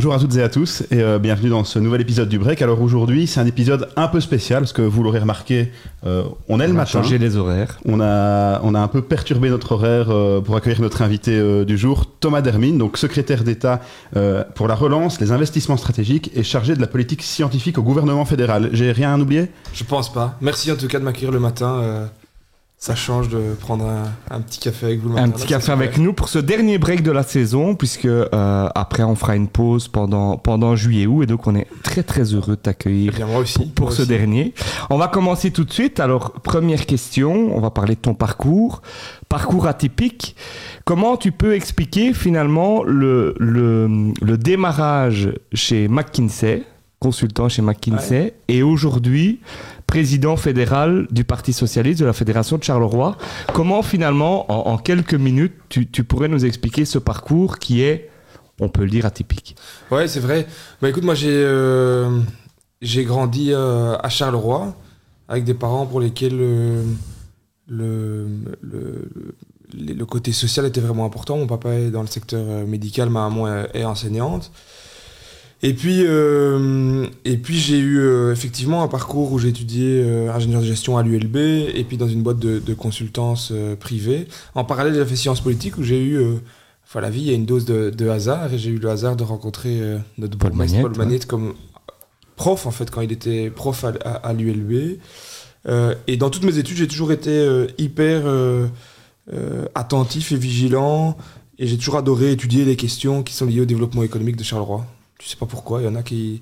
bonjour à toutes et à tous et euh, bienvenue dans ce nouvel épisode du Break. Alors aujourd'hui, c'est un épisode un peu spécial parce que vous l'aurez remarqué, euh, on est le On a matin. changé les horaires. On a, on a un peu perturbé notre horaire euh, pour accueillir notre invité euh, du jour, Thomas Dermine, donc secrétaire d'État euh, pour la relance, les investissements stratégiques et chargé de la politique scientifique au gouvernement fédéral. J'ai rien à oublier? Je pense pas. Merci en tout cas de m'accueillir le matin. Ça change de prendre un, un petit café avec vous le matin. Un petit café avec nous pour ce dernier break de la saison, puisque euh, après on fera une pause pendant, pendant juillet-août, et donc on est très très heureux de t'accueillir Eh pour moi ce aussi. dernier. On va commencer tout de suite. Alors, première question, on va parler de ton parcours. Parcours atypique. Comment tu peux expliquer finalement le, le, le démarrage chez McKinsey, consultant chez McKinsey, et aujourd'hui président fédéral du Parti Socialiste de la Fédération de Charleroi. Comment finalement, en, quelques minutes, tu, pourrais nous expliquer ce parcours qui est, on peut le dire, atypique? Ouais, c'est vrai. Bah écoute, moi j'ai euh, grandi euh, à Charleroi avec des parents pour lesquels euh, le, le, le, côté social était vraiment important. Mon papa est dans le secteur médical, ma maman est enseignante. Et puis, euh, et puis j'ai eu euh, effectivement un parcours où j'ai étudié euh, ingénieur de gestion à l'ULB et puis dans une boîte de, de consultance privée. En parallèle, j'ai fait sciences politiques où j'ai eu Enfin, la vie, il y a une dose de, de hasard et j'ai eu le hasard de rencontrer notre Paul Magnette, Paul Magnette comme prof, en fait, quand il était prof à, à- à l'ULB. Et dans toutes mes études, j'ai toujours été hyper attentif et vigilant et j'ai toujours adoré étudier les questions qui sont liées au développement économique de Charleroi. Je sais pas pourquoi, il y en a qui,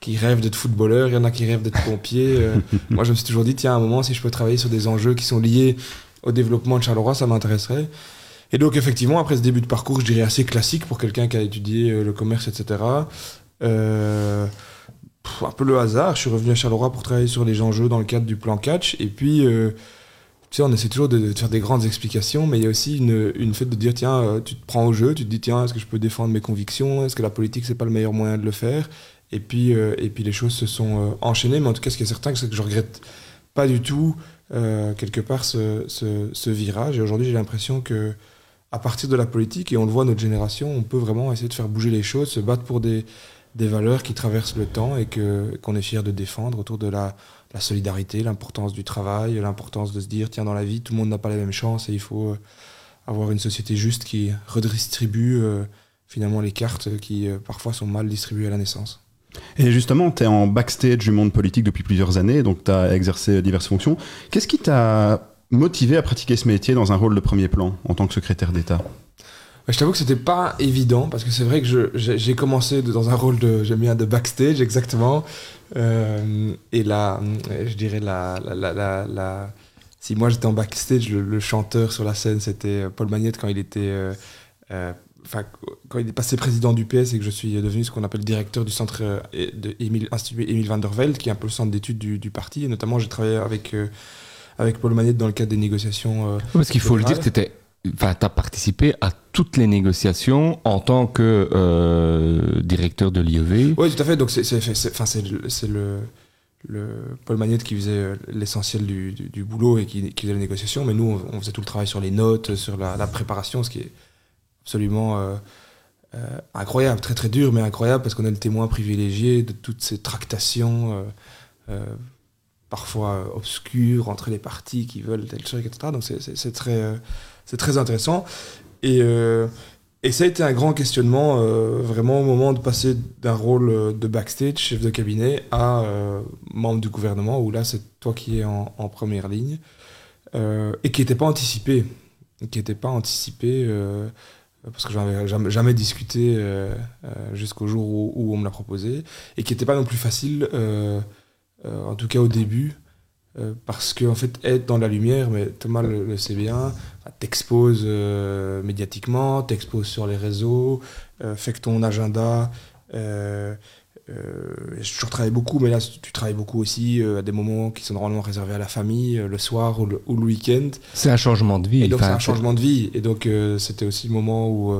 qui rêvent d'être footballeur, il y en a qui rêvent d'être pompier. euh, moi, je me suis toujours dit, tiens, à un moment, si je peux travailler sur des enjeux qui sont liés au développement de Charleroi, ça m'intéresserait. Et donc, effectivement, après ce début de parcours, je dirais assez classique pour quelqu'un qui a étudié euh, le commerce, etc. Euh, pff, un peu le hasard. Je suis revenu à Charleroi pour travailler sur les enjeux dans le cadre du plan catch. Et puis, euh, tu sais, on essaie toujours de, faire des grandes explications, mais il y a aussi une, une fait de dire, tiens, euh, tu te prends au jeu, tu te dis, tiens, est-ce que je peux défendre mes convictions? Est-ce que la politique, c'est pas le meilleur moyen de le faire? Et puis, euh, et puis, les choses se sont euh, enchaînées. Mais en tout cas, ce qui est certain, c'est que je regrette pas du tout, euh, quelque part, ce, ce, ce virage. Et aujourd'hui, j'ai l'impression que à partir de la politique, et on le voit, notre génération, on peut vraiment essayer de faire bouger les choses, se battre pour des, des valeurs qui traversent le temps et que qu'on est fier de défendre autour de la, la solidarité, l'importance du travail, l'importance de se dire, tiens, dans la vie, tout le monde n'a pas les mêmes chances et il faut euh, avoir une société juste qui redistribue euh, finalement les cartes qui euh, parfois sont mal distribuées à la naissance. Et justement, tu es en backstage du monde politique depuis plusieurs années, donc tu as exercé diverses fonctions. Qu'est-ce qui t'a motivé à pratiquer ce métier dans un rôle de premier plan en tant que secrétaire d'État? Je t'avoue que c'était pas évident parce que c'est vrai que j'ai commencé dans un rôle de j'aime bien de backstage exactement. Euh, et là je dirais la, la, la, la- la- si moi j'étais en backstage le, le chanteur sur la scène c'était Paul Magnette quand il était euh, euh, quand il est passé président du PS et que je suis devenu ce qu'on appelle directeur du centre euh, de Émile, Institut Émile van der Velde qui est un peu le centre d'études du, du parti. Et notamment j'ai travaillé avec euh, avec Paul Magnette dans le cadre des négociations euh, Parce qu'il faut le dire, tu Enfin, as participé à toutes les négociations en tant que euh, directeur de l'IEV. Oui, tout à fait. Donc, c'est, le, le, Paul Magnette qui faisait euh, l'essentiel du, boulot et qui, faisait les négociations. Mais nous, on, faisait tout le travail sur les notes, sur la, préparation, ce qui est absolument euh, incroyable, très très dur, mais incroyable parce qu'on est le témoin privilégié de toutes ces tractations. parfois obscures entre les partis qui veulent tel truc, etc. Donc c'est, très, c'est très intéressant. Et, euh, et ça a été un grand questionnement, euh, vraiment au moment de passer d'un rôle euh, de backstage, chef de cabinet, à membre du gouvernement, où là c'est toi qui es en, première ligne, et qui n'était pas anticipé, qui n'était pas anticipé, parce que j'en avais jamais, jamais discuté jusqu'au jour où, on me l'a proposé, et qui n'était pas non plus facile, en tout cas au début, euh, parce que en fait être dans la lumière, mais Thomas le, le sait bien, enfin, t'exposes euh, médiatiquement, t'exposes sur les réseaux, euh, fait que ton agenda. Euh, j'ai toujours travaillé beaucoup, mais là tu, tu travailles beaucoup aussi à des moments qui sont normalement réservés à la famille, le soir ou le, ou le week-end. C'est un changement de vie. Et donc c'est un changement de vie. Et donc c'était aussi le moment où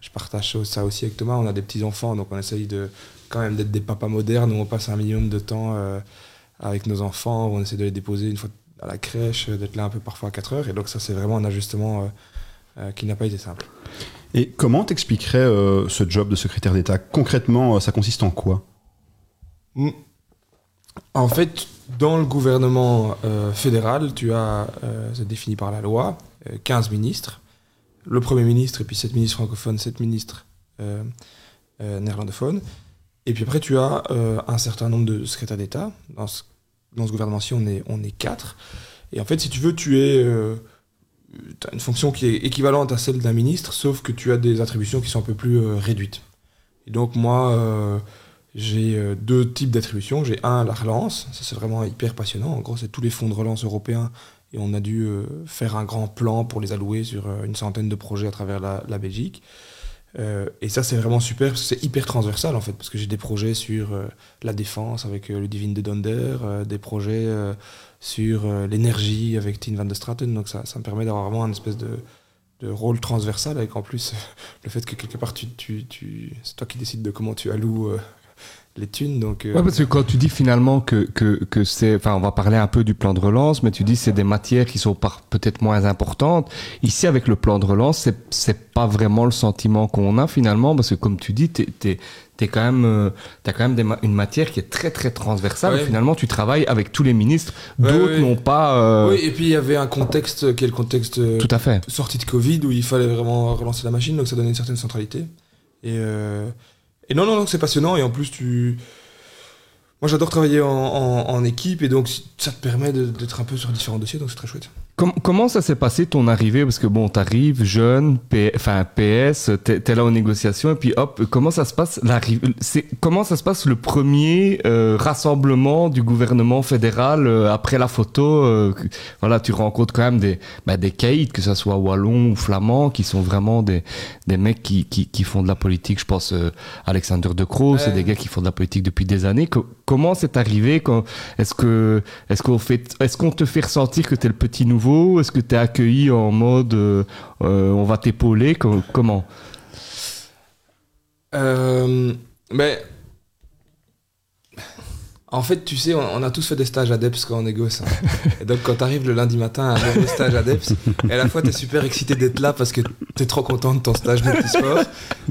je partage ça aussi avec Thomas. On a des petits enfants, donc on essaye de quand même d'être des papas modernes où on passe un minimum de temps avec nos enfants, où on essaie de les déposer une fois à la crèche, euh, d'être là un peu parfois à 4 heures. Et donc ça c'est vraiment un ajustement euh, euh, qui n'a pas été simple. Et comment t'expliquerais euh, ce job de secrétaire d'État? Concrètement, ça consiste en quoi? Mm. En fait, dans le gouvernement euh, fédéral, tu as, euh, c'est défini par la loi, euh, 15 ministres. Le Premier ministre, et puis 7 ministres francophones, 7 ministres néerlandophones. Et puis après, tu as un certain nombre de secrétaires d'État. Dans ce, dans ce gouvernement-ci, on est, 4. Et en fait, si tu veux, tu es... Euh, as une fonction qui est équivalente à celle d'un ministre, sauf que tu as des attributions qui sont un peu plus euh, réduites. Et donc moi, euh, j'ai deux types d'attributions. J'ai un, la relance, ça c'est vraiment hyper passionnant. En gros, c'est tous les fonds de relance européens et on a dû faire un grand plan pour les allouer sur une centaine de projets à travers la Belgique. Euh, et ça, c'est vraiment super c'est hyper transversal en fait, parce que j'ai des projets sur euh, la défense avec euh, le Divine de Donder, des projets sur l'énergie avec Tien van der Straten. Donc ça, ça me permet d'avoir vraiment une espèce de, de rôle transversal avec en plus le fait que quelque part tu, tu, tu, c'est toi qui décides de comment tu alloues les thunes. Donc, euh, Ouais, parce que quand tu dis finalement que, que, que c'est, enfin, on va parler un peu du plan de relance, mais tu dis c'est des matières qui sont peut-être moins importantes. Ici, avec le plan de relance, c'est, c'est pas vraiment le sentiment qu'on a finalement, parce que comme tu dis, t'es, t'es, t'es quand même, euh, t'as quand même des ma- une matière qui est très très transversale. Ouais. Et finalement, tu travailles avec tous les ministres. D'autres ouais. n'ont pas. euh, Oui, et puis il y avait un contexte qui est le contexte euh, Tout à fait. sortie de Covid où il fallait vraiment relancer la machine, donc ça donnait une certaine centralité. Et, euh, et non, non, non, c'est passionnant. Et en plus, tu. Moi, j'adore travailler en, équipe et donc ça te permet d'être un peu sur différents dossiers, donc c'est très chouette. Com- comment ça s'est passé ton arrivée? Parce que bon, t'arrives jeune, P- enfin PS, t'es là aux négociations et puis hop, comment ça se passe Comment ça se passe le premier euh, rassemblement du gouvernement fédéral euh, après la photo euh, Voilà, tu rencontres quand même des bah, des caïds, que ce soit wallons ou flamands, qui sont vraiment des des mecs qui qui, qui font de la politique. Je pense euh, Alexander De Croo, c'est des gars qui font de la politique depuis des années. Co- comment c'est arrivé Est-ce qu'on qu'on te fait ressentir que t'es le petit nouveau? Est-ce que t'es accueilli en mode euh, euh, on va t'épauler? Co- Comment? Euh, mais. En fait, tu sais, on, on a tous fait des stages à DEPS quand on est gosse. hein. Et donc, quand t'arrives le lundi matin à un stage à DEPS, et à la fois, t'es super excité d'être là parce que t'es trop content de ton stage multisport.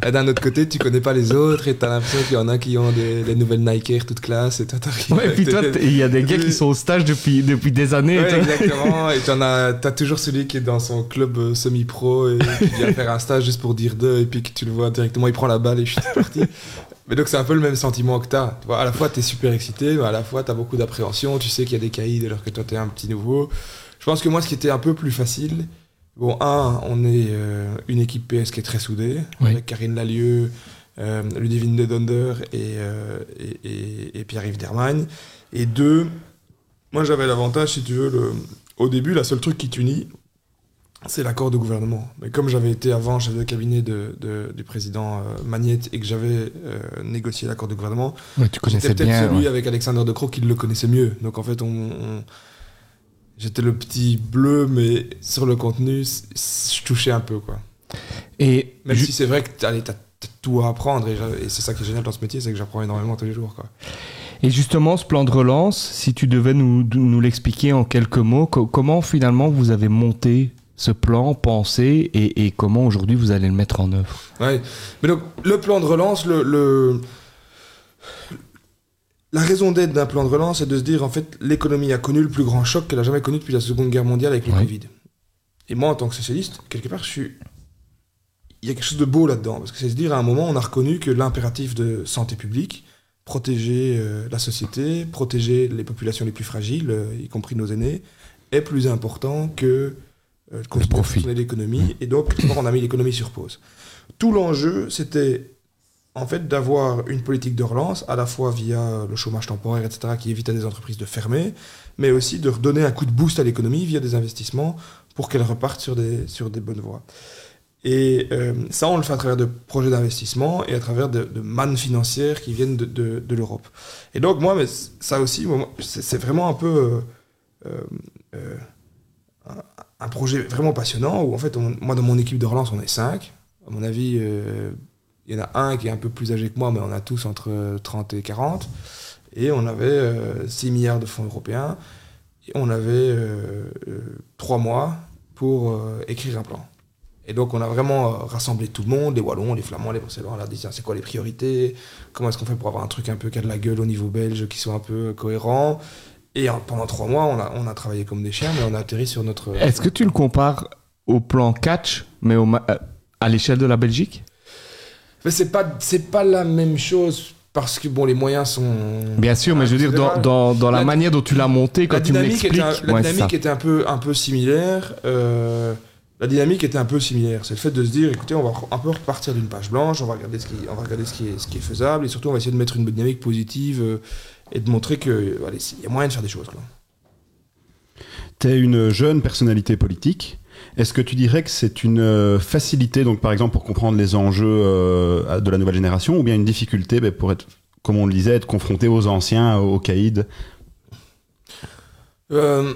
Et d'un autre côté, tu connais pas les autres et t'as l'impression qu'il y en a qui ont des, les nouvelles Nike Air toute classe et toi, t'arrives. Ouais, et puis toi, il y a des gars qui sont au stage depuis depuis des années. Ouais, exactement. Et t'en as, t'as toujours celui qui est dans son club euh, semi-pro et qui vient faire un stage juste pour dire deux et puis que tu le vois directement, il prend la balle et je suis parti. Mais donc c'est un peu le même sentiment que t'as. Tu vois, à la fois t'es super excité, mais à la fois t'as beaucoup d'appréhension. Tu sais qu'il y a des caïds alors que toi t'es un petit nouveau. Je pense que moi ce qui était un peu plus facile, bon un, on est euh, une équipe PS qui est très soudée Oui. avec Karine Lalieu, euh, Ludivine de Donder et, euh, et, et- et Pierre-Yves Dermagne. Et deux, moi, j'avais l'avantage, si tu veux, le... au début, la seule truc qui t'unit, c'est l'accord de gouvernement. Mais comme j'avais été avant chef de cabinet de, de- du président euh, Magnette et que j'avais euh, négocié l'accord de gouvernement, Ouais, tu connaissais bien. celui ouais. avec Alexander De Croo qui le connaissait mieux. Donc en fait, on, on- j'étais le petit bleu, mais sur le contenu, je touchais un peu. quoi. Et Même si c'est vrai que t'as- t'as tout à apprendre, et, c'est ça qui est génial dans ce métier, c'est que j'apprends énormément tous les jours. Quoi. Et justement, ce plan de relance, si tu devais nous, nous l'expliquer en quelques mots, co- comment finalement vous avez monté ce plan, pensé, et, et comment aujourd'hui vous allez le mettre en œuvre Ouais. Mais donc, le plan de relance, le, le- la raison d'être d'un plan de relance, c'est de se dire, en fait, l'économie a connu le plus grand choc qu'elle a jamais connu depuis la Seconde Guerre mondiale avec le Ouais. Covid. Et moi, en tant que socialiste, quelque part, je suis... Il y a quelque chose de beau là-dedans, parce que c'est se dire, à un moment, on a reconnu que l'impératif de santé publique, protéger euh, la société, protéger les populations les plus fragiles, euh, y compris nos aînés, est plus important que euh, à profit. l'économie. Et donc, on a mis l'économie sur pause. Tout l'enjeu, c'était en fait d'avoir une politique de relance, à la fois via le chômage temporaire, etc., qui évite à des entreprises de fermer, mais aussi de redonner un coup de boost à l'économie via des investissements pour qu'elle reparte sur des, sur des bonnes voies. Et euh, ça, on le fait à travers de projets d'investissement et à travers de, de mannes financières qui viennent de, de- de l'Europe. Et donc, moi, mais ça aussi, c'est vraiment un peu euh, euh, un, projet vraiment passionnant où, en fait, moi, dans mon équipe de relance, on est cinq. À mon avis, euh, il y en a un qui est un peu plus âgé que moi, mais on a tous entre 30 et 40. Et on avait euh, 6 milliards de fonds européens. Et on avait euh, euh, trois mois pour euh, écrire un plan. Et donc, on a vraiment euh, rassemblé tout le monde, les Wallons, les Flamands, les Bruxellois. On leur dit, c'est quoi les priorités? Comment est-ce qu'on fait pour avoir un truc un peu qui a de la gueule au niveau belge, qui soit un peu cohérent? Et pendant trois mois, on a, on a travaillé comme des chiens, mais on a atterri sur notre... Est-ce que tu le compares au plan catch, mais au euh, à l'échelle de la Belgique? Mais c'est pas, c'est pas la même chose, parce que, bon, les moyens sont... Bien sûr, mais je veux dire, dans, dans, dans la, La- manière dont tu l'as monté, quand la tu me dynamique, l'expliques. était, un, la ouais, dynamique ça. était un peu, un peu similaire. euh, la dynamique était un peu similaire. C'est le fait de se dire, écoutez, on va un peu repartir d'une page blanche, on va regarder ce qui, on va regarder ce qui, est, ce qui est faisable, et surtout, on va essayer de mettre une dynamique positive euh, et de montrer que, euh, allez, il y a moyen de faire des choses. Tu es une jeune personnalité politique. Est-ce que tu dirais que c'est une euh, facilité, donc par exemple pour comprendre les enjeux euh, de la nouvelle génération, ou bien une difficulté ben, pour être, comme on le disait, être confronté aux anciens, aux caïds? Euh,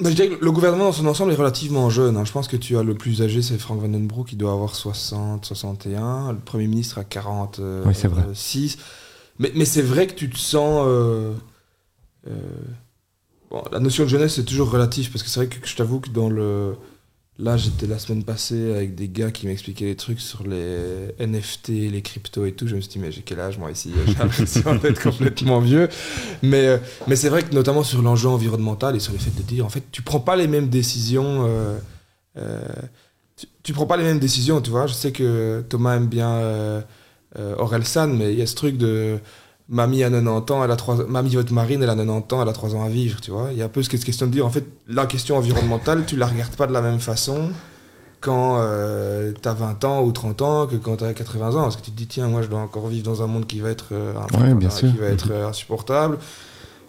bah, je dirais que le gouvernement dans son ensemble est relativement jeune. hein. Je pense que tu as le plus âgé, c'est Frank Vandenbroek, qui doit avoir 60, 61. Le Premier ministre a 40. euh, Oui, c'est vrai. 6. Mais, c'est vrai que tu te sens. euh, euh, bon, la notion de jeunesse, c'est toujours relatif, parce que c'est vrai que je t'avoue que dans le. Là, j'étais la semaine passée avec des gars qui m'expliquaient des trucs sur les NFT, les cryptos et tout. Je me suis dit, mais j'ai quel âge moi ici? J'ai l'impression d'être complètement vieux. Mais, euh, mais c'est vrai que notamment sur l'enjeu environnemental et sur le fait de dire, en fait, tu prends pas les mêmes décisions. tu, tu prends pas les mêmes décisions, tu vois. Je sais que Thomas aime bien Orelsan, mais il y a ce truc de mamie a 90 ans, elle a 3 mamie votre marine, elle a 90 ans, elle a 3 ans à vivre, tu vois. Il y a un peu cette question de dire, en fait, la question environnementale, tu la regardes pas de la même façon quand euh, tu as 20 ans ou 30 ans que quand tu as 80 ans. Parce que tu te dis, tiens, moi, je dois encore vivre dans un monde qui va être, euh, un- Ouais, bien qui sûr. va être euh, insupportable.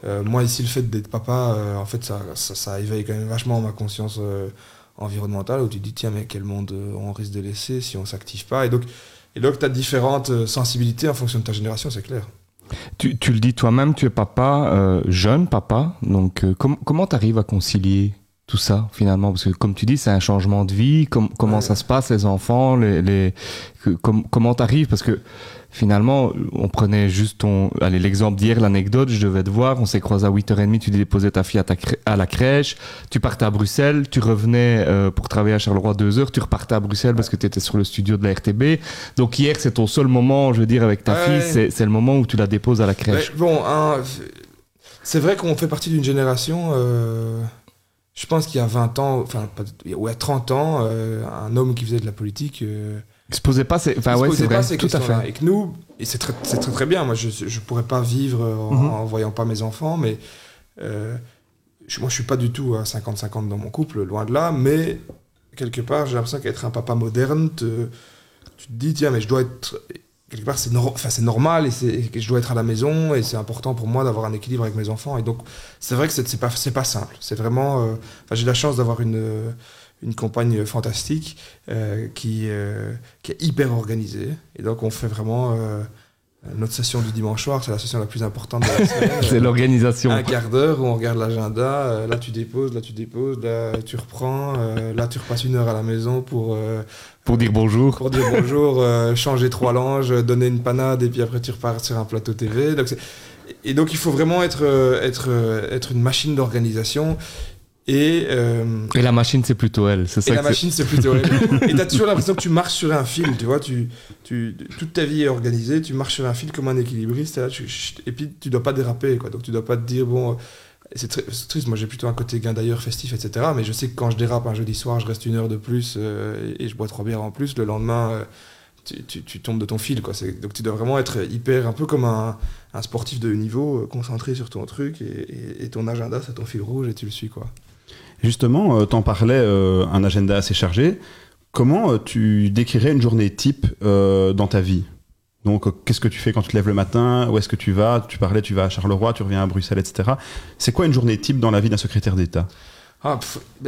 Euh, moi, ici, le fait d'être papa, euh, en fait, ça, ça, ça éveille quand même vachement ma conscience euh, environnementale où tu te dis, tiens, mais quel monde euh, on risque de laisser si on s'active pas. Et donc, et donc tu as différentes euh, sensibilités en fonction de ta génération, c'est clair. Tu, le dis toi-même, tu es papa, euh, jeune papa. Donc, euh, com- comment tu arrives à concilier tout ça finalement Parce que, comme tu dis, c'est un changement de vie. Com- comment Ouais. ça se passe, les enfants les, les- que- com- Comment tu arrives Parce que finalement, on prenait juste ton. Allez, l'exemple d'hier, l'anecdote, je devais te voir. On s'est croisé à 8h30, tu déposais ta fille à, ta crè- à la crèche. Tu partais à Bruxelles, tu revenais euh, pour travailler à Charleroi 2 heures. Tu repartais à Bruxelles parce que tu étais sur le studio de la RTB. Donc, hier, c'est ton seul moment, je veux dire, avec ta Ouais. fille. c'est- C'est le moment où tu la déposes à la crèche. Mais bon, hein, c'est vrai qu'on fait partie d'une génération. euh, je pense qu'il y a 20 ans, enfin, pas- ouais, 30 ans, euh, un homme qui faisait de la politique. euh, Il se posait pas ces... Enfin, ouais, c'est vrai. Tout à fait. Et que nous, et c'est très, très très bien. Moi, je je pourrais pas vivre en, en voyant pas mes enfants, mais euh, je, moi, je suis pas du tout à 50-50 dans mon couple, loin de là. Mais quelque part, j'ai l'impression qu'être un papa moderne, te- tu te dis tiens, mais je dois être quelque part, c'est c'est normal et, et je dois être à la maison et c'est important pour moi d'avoir un équilibre avec mes enfants. Et donc, c'est vrai que c'est pas, pas simple. C'est vraiment. euh, j'ai la chance d'avoir une, euh, une compagne fantastique euh, qui, euh, qui est hyper organisée. Et donc, on fait vraiment. Euh, notre session du dimanche soir, c'est la session la plus importante de la semaine. C'est l'organisation. Un quart d'heure où on regarde l'agenda, euh, là tu déposes, là tu déposes, là tu reprends, euh, là tu repasses une heure à la maison pour, euh, Pour dire bonjour. pour dire bonjour, euh, changer trois langes, donner une panade et puis après tu repars sur un plateau TV. Donc c'est- et donc il faut vraiment être, euh, être, euh, être une machine d'organisation. Et, euh, Et la machine, c'est plutôt elle. C'est et ça la machine, c'est plutôt elle. Et t'as toujours l'impression que tu marches sur un fil, tu vois. Tu, tu, toute ta vie est organisée, tu marches sur un fil comme un équilibriste. Et, là, tu- et puis, tu dois pas déraper, quoi. Donc, tu dois pas te dire, bon. C'est très- c'est triste, moi j'ai plutôt un côté gain d'ailleurs festif, etc. Mais je sais que quand je dérape un jeudi soir, je reste une heure de plus euh, et, je bois trois bières en plus. Le lendemain, euh, tu, tu- tu tombes de ton fil, quoi. Donc, tu dois vraiment être hyper, un peu comme un, un sportif de haut niveau, euh, concentré sur ton truc et, et- et ton agenda, c'est ton fil rouge et tu le suis, quoi. Justement, euh, t'en parlais, euh, un agenda assez chargé. Comment euh, tu décrirais une journée type dans ta vie? Donc, qu'est-ce que tu fais quand tu te lèves le matin? Où est-ce que tu vas? Tu parlais, tu vas à Charleroi, tu reviens à Bruxelles, etc. C'est quoi une journée type dans la vie d'un secrétaire d'État? Ah,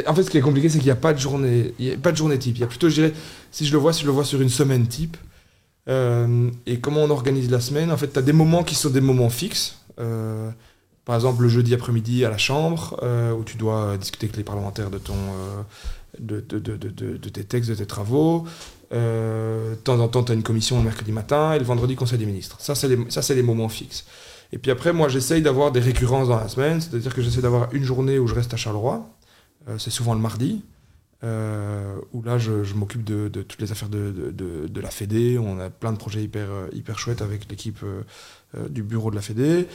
en fait, ce qui est compliqué, c'est qu'il n'y a pas de journée, il a pas de journée type. Il y a plutôt, je dirais, si je le vois, si je le vois sur une semaine type. Et comment on organise la semaine En fait, tu as des moments qui sont des moments fixes. Par exemple, le jeudi après-midi à la Chambre, euh, où tu dois euh, discuter avec les parlementaires de, ton, euh, de, de, de, de, tes textes, de tes travaux. De temps en temps, tu as une commission le mercredi matin et le vendredi, Conseil des ministres. Ça, c'est les, les moments fixes. Et puis après, moi, j'essaye d'avoir des récurrences dans la semaine, c'est-à-dire que j'essaie d'avoir une journée où je reste à Charleroi. C'est souvent le mardi. où là, je, je m'occupe de, de toutes les affaires de, de, de, la Fédé. On a plein de projets hyper, hyper chouettes avec l'équipe euh, du bureau de la Fédé.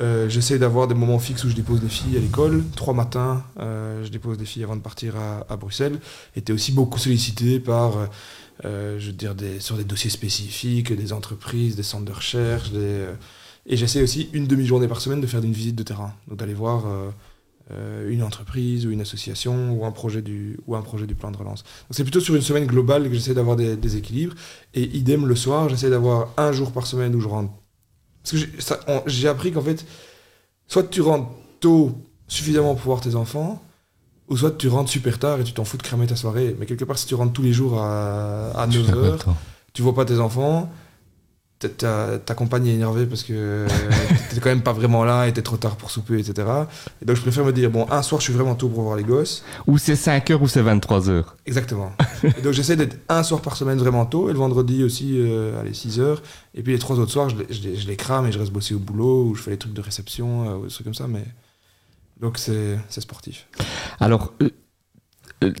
Euh, J'essaie d'avoir des moments fixes où je dépose des filles à l'école. Trois matins, euh, je dépose des filles avant de partir à, Bruxelles. T'es aussi beaucoup sollicité par, je veux dire, sur des dossiers spécifiques, des entreprises, des centres de recherche. Et j'essaie aussi une demi-journée par semaine de faire une visite de terrain. Donc d'aller voir une entreprise ou une association ou un projet du, ou un projet du plan de relance. C'est plutôt sur une semaine globale que j'essaie d'avoir des équilibres. Et idem le soir, j'essaie d'avoir un jour par semaine où je rentre. Parce que j'ai- appris qu'en fait, soit tu rentres tôt suffisamment pour voir tes enfants, ou soit tu rentres super tard et tu t'en fous de cramer ta soirée. Mais quelque part, si tu rentres tous les jours à, à Je suis d'accord 9h, avec toi? tu vois pas tes enfants, ta- compagne est énervée parce que t'es quand même pas vraiment là et t'es trop tard pour souper, etc. Et donc je préfère me dire, bon, un soir je suis vraiment tôt pour voir les gosses. Ou c'est 5h ou c'est 23h. Exactement. et donc j'essaie d'être un soir par semaine vraiment tôt et le vendredi aussi, euh, allez, 6 heures. Et puis les trois autres soirs, je les, je les- je les crame et je reste bosser au boulot ou je fais les trucs de réception euh, ou des trucs comme ça. Mais... Donc c'est sportif. Alors, euh, euh,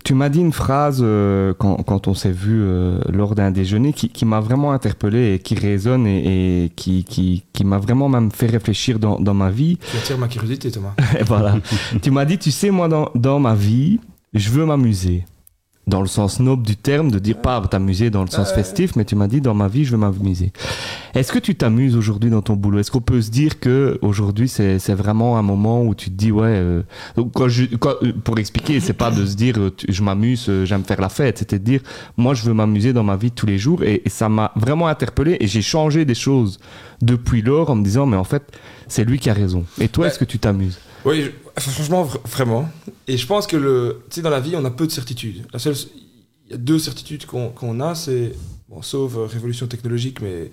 tu m'as dit une phrase euh, quand, quand on s'est vu euh, lors d'un déjeuner qui, qui m'a vraiment interpellé et qui résonne et, et qui, qui, qui m'a vraiment même fait réfléchir dans, dans ma vie. Tu attires ma curiosité, Thomas. Et voilà. tu m'as dit, tu sais, moi, dans, dans ma vie, je veux m'amuser. Dans le sens noble du terme, de dire pas t'amuser dans le sens Ouais. festif, mais tu m'as dit, dans ma vie, je veux m'amuser. Est-ce que tu t'amuses aujourd'hui dans ton boulot? Est-ce qu'on peut se dire que aujourd'hui c'est c'est vraiment un moment où tu te dis, ouais, euh, donc quand je, quand- euh, pour expliquer, c'est pas de se dire, euh, tu- je m'amuse, euh, j'aime faire la fête, c'était de dire, moi, je veux m'amuser dans ma vie de tous les jours, et, et ça m'a vraiment interpellé, et j'ai changé des choses depuis lors en me disant, mais en fait, c'est lui qui a raison. Et toi, Ouais. est-ce que tu t'amuses? Oui, je- franchement, vra- vraiment. Et je pense que le, dans la vie, on a peu de certitudes. La seule, il y a deux certitudes qu'on qu'on a, c'est, bon, sauf euh, révolution technologique, mais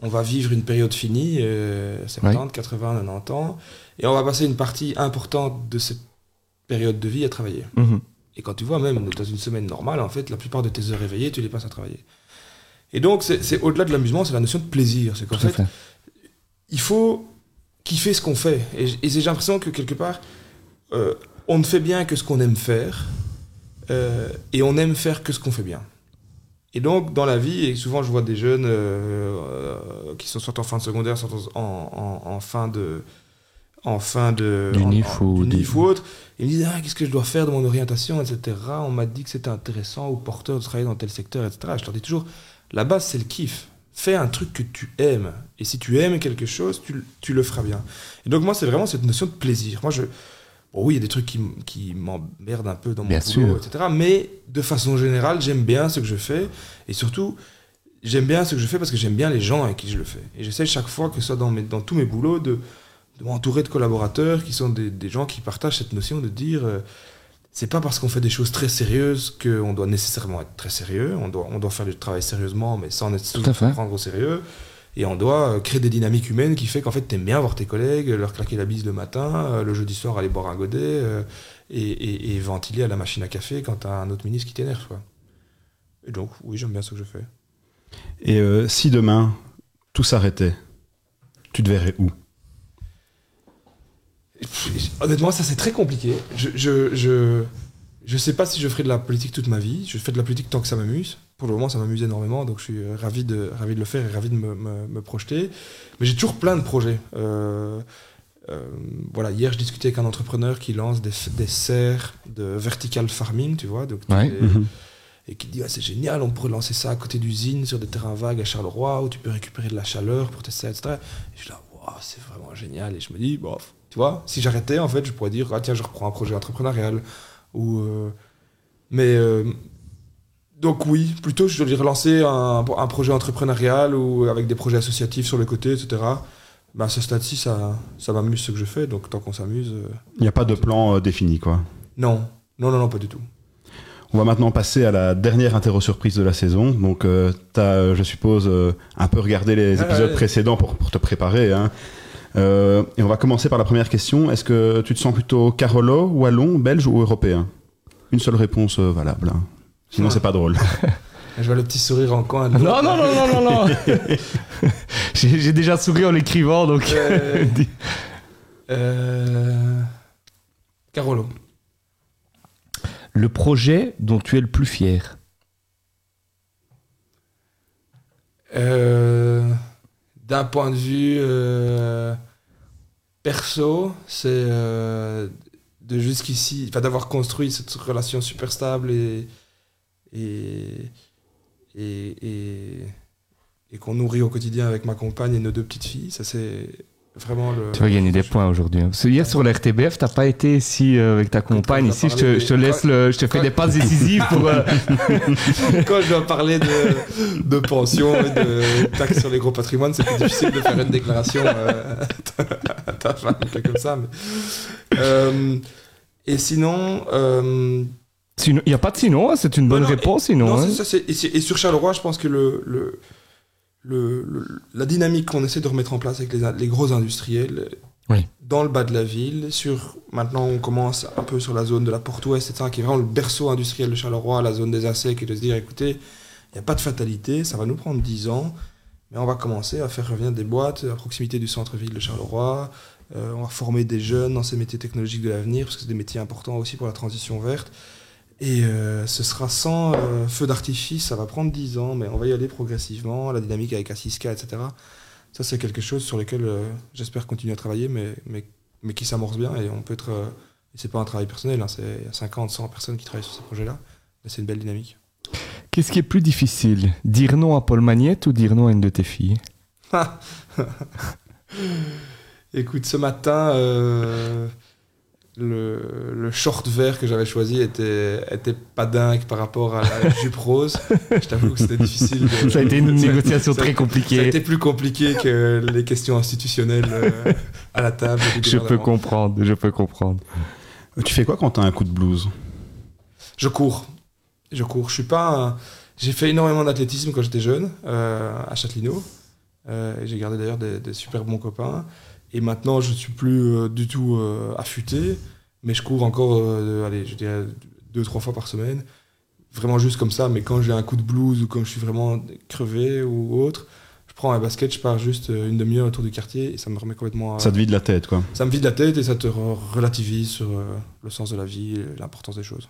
on va vivre une période finie, euh, 70, 80, 90 ans, et on va passer une partie importante de cette période de vie à travailler. Mhm. Et quand tu vois, même dans une semaine normale, en fait, la plupart de tes heures éveillées, tu les passes à travailler. Et donc, c'est au-delà de l'amusement, c'est la notion de plaisir. C'est qu'en fait, fait. il faut kiffer ce qu'on fait. Et, j'ai l'impression que quelque part, euh, on ne fait bien que ce qu'on aime faire, euh, et on aime faire que ce qu'on fait bien. Et donc, dans la vie, et souvent je vois des jeunes euh, qui sont soit en fin de secondaire, soit en, en- en fin de en fin de Du en- NIF en- ou du du- NIF ou autre, ils me disent ah, qu'est-ce que je dois faire de mon orientation, etc. On m'a dit que c'était intéressant ou porteur de travailler dans tel secteur, etc. Je leur dis toujours, la base c'est le kiff. Fais un truc que tu aimes. Et si tu aimes quelque chose, tu, le- tu le feras bien. Et donc moi, c'est vraiment cette notion de plaisir. Moi, je... Bon, oui, il y a des trucs qui, qui m'emmerdent un peu dans mon Bien boulot, sûr. etc. Mais de façon générale, j'aime bien ce que je fais. Et surtout, j'aime bien ce que je fais parce que j'aime bien les gens avec qui je le fais. Et j'essaie chaque fois, que ce soit dans, mes, dans tous mes boulots, de, de m'entourer de collaborateurs qui sont des, des gens qui partagent cette notion de dire... euh, c'est pas parce qu'on fait des choses très sérieuses qu'on doit nécessairement être très sérieux. On doit, on doit faire du travail sérieusement, mais sans être Tout à fait. prendre au sérieux. Et on doit euh, créer des dynamiques humaines qui fait qu'en fait, t'aimes bien voir tes collègues, leur claquer la bise le matin, euh, le jeudi soir aller boire un godet euh, et, et- et ventiler à la machine à café quand t'as un autre ministre qui t'énerve. quoi. Et donc, oui, j'aime bien ce que je fais. Et euh, si demain tout s'arrêtait, tu te verrais où? Honnêtement, ça c'est très compliqué. Je, je, je, je sais pas si je ferai de la politique toute ma vie. Je fais de la politique tant que ça m'amuse. Pour le moment, ça m'amuse énormément, donc je suis ravi de, ravi de le faire et ravi de me, me- me projeter. Mais j'ai toujours plein de projets. Euh, euh, voilà, hier, je discutais avec un entrepreneur qui lance des, des serres de vertical farming, tu vois. Donc, Ouais. des- et qui dit ah, c'est génial, on pourrait lancer ça à côté d'usines sur des terrains vagues à Charleroi où tu peux récupérer de la chaleur pour tes serres, etc. Et je suis là, Waouh, c'est vraiment génial. Et je me dis, bon, tu vois, si j'arrêtais, en fait, je pourrais dire, ah tiens, je reprends un projet entrepreneurial. Ou, euh, mais euh, donc oui, plutôt je dois relancer un, un projet entrepreneurial ou avec des projets associatifs sur le côté, etc. Bah, à ce stade-ci, ça, ça m'amuse ce que je fais, donc tant qu'on s'amuse. euh, Il n'y a pas de plan euh, défini, quoi. Non, non, non, non, pas du tout. On va maintenant passer à la dernière interro surprise de la saison. Donc, tu as, je suppose, euh, un peu regardé les Ah, épisodes ouais. précédents pour, pour te préparer. hein. Euh, et on va commencer par la première question. Est-ce que tu te sens plutôt Carolo, Wallon, Belge ou Européen? Une seule réponse euh, valable. hein. Sinon, Ah. c'est pas drôle. Je vois le petit sourire en coin. de. Non, non, non, non, non, non. J'ai j'ai déjà souri en l'écrivant, donc. Euh, euh, Carolo. Le projet dont tu es le plus fier? Euh, D'un point de vue euh, perso, c'est euh, de jusqu'ici, enfin d'avoir construit cette relation super stable et et et, et, et qu'on nourrit au quotidien avec ma compagne et nos deux petites filles. Ça c'est vraiment le. Tu vas gagner des points aujourd'hui. hein. Parce que hier sur l'RTBF, t'as pas été ici euh, avec ta compagne. Ici, je te, je laisse le, je te fais quand- des passes décisives pour. euh, Quand je dois parler de, de pension et de taxes sur les gros patrimoines, c'est plus difficile de faire une déclaration euh, à ta femme, comme ça. mais- Euh, et sinon, Il n'y a pas de sinon, hein, c'est une bonne non, et- réponse sinon. non, hein. ça, et, et sur Charleroi, je pense que le, le, le- le- la dynamique qu'on essaie de remettre en place avec les, les gros industriels, Oui. dans le bas de la ville, sur maintenant on commence un peu sur la zone de la Porte Ouest, etc., qui est vraiment le berceau industriel de Charleroi, la zone des ASEC, et de se dire, écoutez, il n'y a pas de fatalité, ça va nous prendre 10 ans, mais on va commencer à faire revenir des boîtes à proximité du centre-ville de Charleroi, euh, on va former des jeunes dans ces métiers technologiques de l'avenir, parce que c'est des métiers importants aussi pour la transition verte. Et euh, ce sera sans euh, feu d'artifice, ça va prendre 10 ans, mais on va y aller progressivement, la dynamique avec Assiska, etc. Ça, c'est quelque chose sur lequel euh, j'espère continuer à travailler, mais, mais, mais qui s'amorce bien, et on peut être... euh, c'est pas un travail personnel, hein, c'est il y a 50, 100 personnes qui travaillent sur ce projet-là, mais c'est une belle dynamique. Qu'est-ce qui est plus difficile Dire non à Paul Magnette ou dire non à une de tes filles? Écoute, ce matin, le, le short vert que j'avais choisi était, était pas dingue par rapport à la jupe rose. Je t'avoue que c'était difficile. de- Ça a été une négociation ça- très Ça a compliquée. été plus compliqué que les questions institutionnelles euh, à la table. Je peux comprendre, je peux comprendre. Tu fais quoi quand t'as un coup de blues Je cours. Je cours. Je suis pas. un- J'ai fait énormément d'athlétisme quand j'étais jeune, euh, à Châtelineau. Euh, et j'ai gardé d'ailleurs des, des super bons copains. Et maintenant, je suis plus euh, du tout euh, affûté, mais je cours encore, euh, allez, je dirais deux, trois fois par semaine. Vraiment juste comme ça, mais quand j'ai un coup de blues ou quand je suis vraiment crevé ou autre, je prends un basket, je pars juste une demi-heure autour du quartier et ça me remet complètement. à- Ça te vide la tête, quoi. ça me vide la tête et ça te re- relativise sur euh, le sens de la vie et l'importance des choses.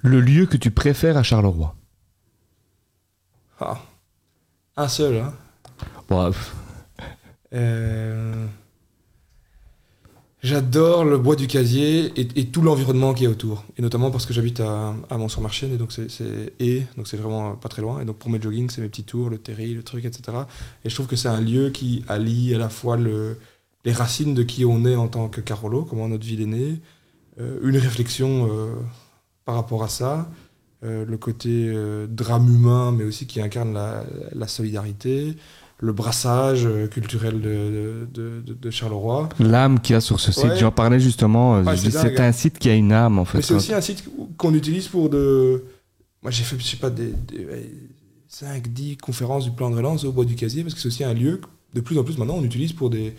Le lieu que tu préfères à Charleroi? Ah. Un seul, hein. Bref. Euh, J'adore le bois du casier et, tout l'environnement qui est autour. Et notamment parce que j'habite à, à Mont-sur-Marchienne et donc c'est et donc c'est vraiment pas très loin. Et donc pour mes joggings, c'est mes petits tours, le terri, le truc, etc. Et je trouve que c'est un lieu qui allie à la fois le, les racines de qui on est en tant que Carolo, comment notre ville est née, euh, une réflexion euh, par rapport à ça, euh, le côté drame humain, mais aussi qui incarne la solidarité, le brassage euh, culturel de, de, de- de Charleroi. L'âme qu'il y a sur ce site, Ouais. j'en parlais justement. euh, dis, c'est un site qui a une âme en fait. Mais c'est aussi un site qu'on utilise pour de. Moi, j'ai fait, je sais pas, des, 5, 10 conférences du plan de relance au bois du casier, parce que c'est aussi un lieu que, de plus en plus maintenant, on utilise pour des.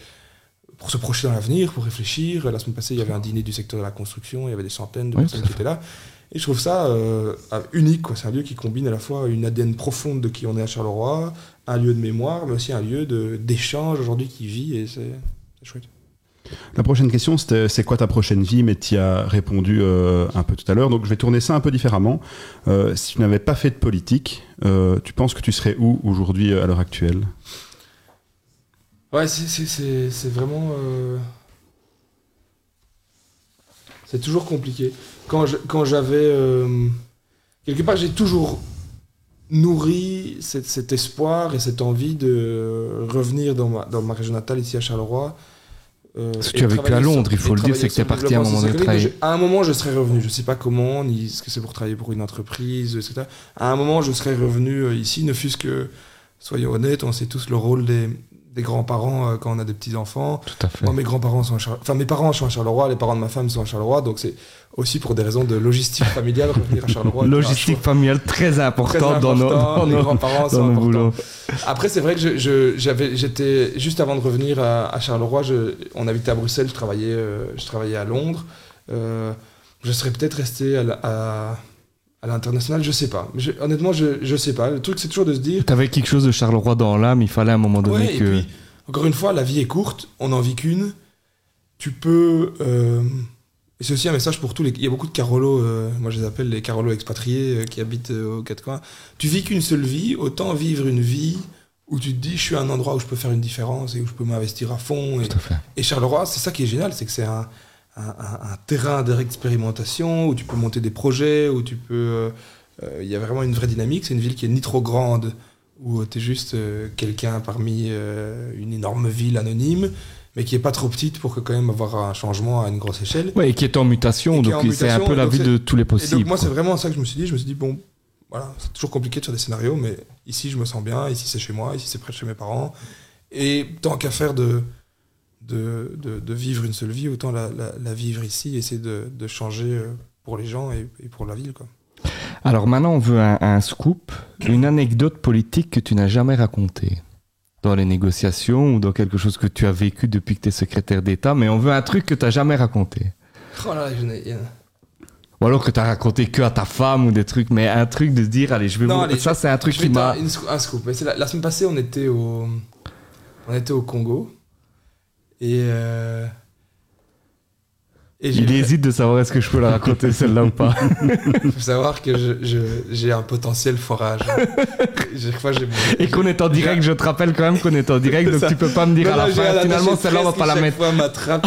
Pour se projeter dans l'avenir, pour réfléchir. La semaine passée, il y avait un dîner du secteur de la construction, il y avait des centaines de Oui, personnes qui étaient là. Et je trouve ça euh, unique. C'est un lieu qui combine à la fois une ADN profonde de qui on est à Charleroi, un lieu de mémoire, mais aussi un lieu de- d'échange aujourd'hui qui vit, et c'est chouette. La prochaine question, c'est quoi ta prochaine vie Mais tu y as répondu euh, un peu tout à l'heure. Donc je vais tourner ça un peu différemment. Euh, si tu n'avais pas fait de politique, euh, tu penses que tu serais où aujourd'hui à l'heure actuelle? Ouais, c'est- c'est- c'est c'est vraiment. C'est toujours compliqué. Quand quand j'avais. euh, Quelque part, j'ai toujours nourri cet, cet espoir et cette envie de revenir dans ma, dans ma région natale, ici à Charleroi. euh, Parce que tu as vécu à sur- Londres, il faut le dire, c'est que t'es le parti à un moment mais je- À un moment, je serais revenu. Je sais pas comment, ni est-ce que c'est pour travailler pour une entreprise, etc. À un moment, je serais revenu euh, ici, ne fût-ce que, soyons honnêtes, on sait tous le rôle des, des grands-parents euh, quand on a des petits-enfants. Tout à fait. Moi, mes grands-parents sont à Charleroi. Enfin, mes parents sont à Charleroi, les parents de ma femme sont à Charleroi, donc c'est aussi pour des raisons de logistique familiale revenir à Charleroi. Logistique familiale très importante dans nos, dans les grands-parents dans sont nos importants. boulots. Après, c'est vrai que j'avais, j'étais juste avant de revenir à, à Charleroi, je- on habitait à Bruxelles, je travaillais, euh, je travaillais à Londres. Euh, je serais peut-être resté à, la- à, à l'international, je sais pas. Je- honnêtement, je, je sais pas. Le truc, c'est toujours de se dire. T'avais quelque chose de Charleroi dans l'âme, il fallait à un moment donné Ouais, que. puis, encore une fois, la vie est courte, on n'en vit qu'une. Tu peux euh, Et c'est aussi un message pour tous les. Il y a beaucoup de Carolos, euh, moi je les appelle les Carolos expatriés euh, qui habitent aux quatre coins. Tu vis qu'une seule vie, autant vivre une vie où tu te dis je suis à un endroit où je peux faire une différence et où je peux m'investir à fond. Et, Tout à fait. et Charleroi, c'est ça qui est génial, c'est que c'est un, un, terrain d'expérimentation où tu peux monter des projets, où tu peux. euh, euh, Il y a vraiment une vraie dynamique. C'est une ville qui est ni trop grande, où tu es juste euh, quelqu'un parmi euh, une énorme ville anonyme, mais qui est pas trop petite pour que quand même avoir un changement à une grosse échelle. Ouais, et qui est en mutation, Et donc c'est un peu la vie de tous les Et possibles. donc moi, c'est vraiment ça que je me suis dit. Je me suis dit, bon, voilà, c'est toujours compliqué de faire des scénarios, mais ici, je me sens bien, ici, c'est chez moi, ici, c'est près de chez mes parents. Et tant qu'à faire de, de, de, de vivre une seule vie, autant la, la, la vivre ici, essayer de, de changer euh, pour les gens et, et pour la ville. Quoi. Alors maintenant, on veut un, un scoop, une anecdote politique que tu n'as jamais racontée dans les négociations ou dans quelque chose que tu as vécu depuis que tu es secrétaire d'État, mais on veut un truc que tu n'as jamais raconté. Oh là, je n'ai- Ou alors que tu as raconté que à ta femme ou des trucs, mais un truc de se dire, allez, je vais Non, vous... allez, Ça, c'est un truc qui m'a... un scoop. Mais c'est la, la semaine passée, on était au, on était au Congo. Et. euh, et Il hésite de savoir est-ce que je peux la raconter celle-là ou pas. Il faut savoir que j'ai un potentiel forage. Chaque fois, j'ai mon- Et qu'on est en direct, je te rappelle quand même qu'on est en direct, donc Ça. tu peux pas me dire Non, à la non, fin, finalement celle-là on va pas la mettre. fois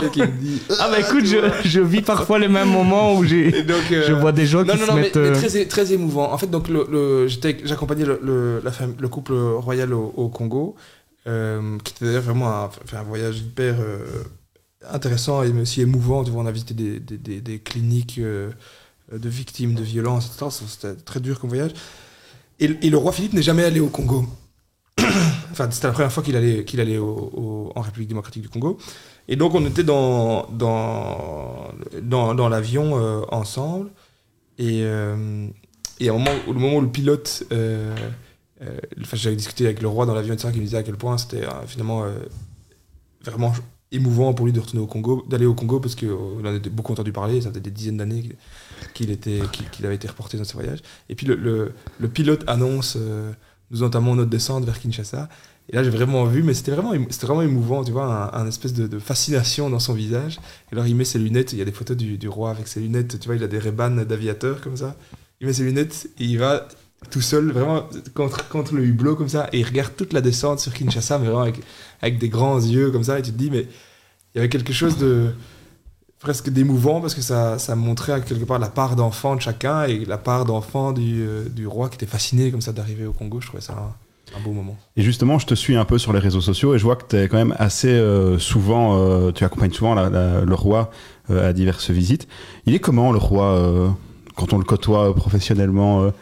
et qui me dit. Ah bah écoute, tu vois. je, je vis parfois les mêmes moments où j'ai... Euh, Je vois des gens non, qui non, se non, mais, mettent... mais euh, très, très émouvant. En fait, donc, le, le- j'étais- j'accompagnais le, couple royal au, au Congo, qui était vraiment un, voyage hyper euh, intéressant et aussi émouvant. On a visité des, des, des, cliniques euh, de victimes de violences, etc. C'était très dur comme voyage. Et, et le roi Philippe n'est jamais allé au Congo. enfin, c'était la première fois qu'il allait, qu'il allait au- en République démocratique du Congo. Et donc, on était dans, dans, dans, dans l'avion euh, ensemble. Et, euh, et au moment où le pilote. euh, euh, enfin, j'avais discuté avec le roi dans l'avion, etc., qui me disait à quel point c'était euh, finalement euh, vraiment émouvant pour lui de retourner au Congo, d'aller au Congo, parce qu'on en avait beaucoup entendu parler, ça faisait des dizaines d'années qu'il- était, qu'il, avait été reporté dans ses voyages. Et puis le, pilote annonce euh, Nous entamons notre descente vers Kinshasa. Et là, j'ai vraiment vu, mais c'était vraiment, vraiment émouvant, tu vois, un, espèce de, fascination dans son visage. Et alors, il met ses lunettes, il y a des photos du, roi avec ses lunettes, tu vois, il a des ray d'aviateur comme ça. Il met ses lunettes et il va tout seul, vraiment contre, contre le hublot comme ça, et il regarde toute la descente sur Kinshasa, vraiment avec, avec des grands yeux comme ça, et tu te dis, mais il y avait quelque chose de presque d'émouvant parce que ça, ça montrait quelque part la part d'enfant de chacun et la part d'enfant du, euh, du roi qui était fasciné comme ça d'arriver au Congo. Je trouvais ça un, beau moment. Et justement, je te suis un peu sur les réseaux sociaux et je vois que tu es quand même assez euh, souvent, euh, tu accompagnes souvent le roi à diverses visites. Il est comment le roi quand on le côtoie professionnellement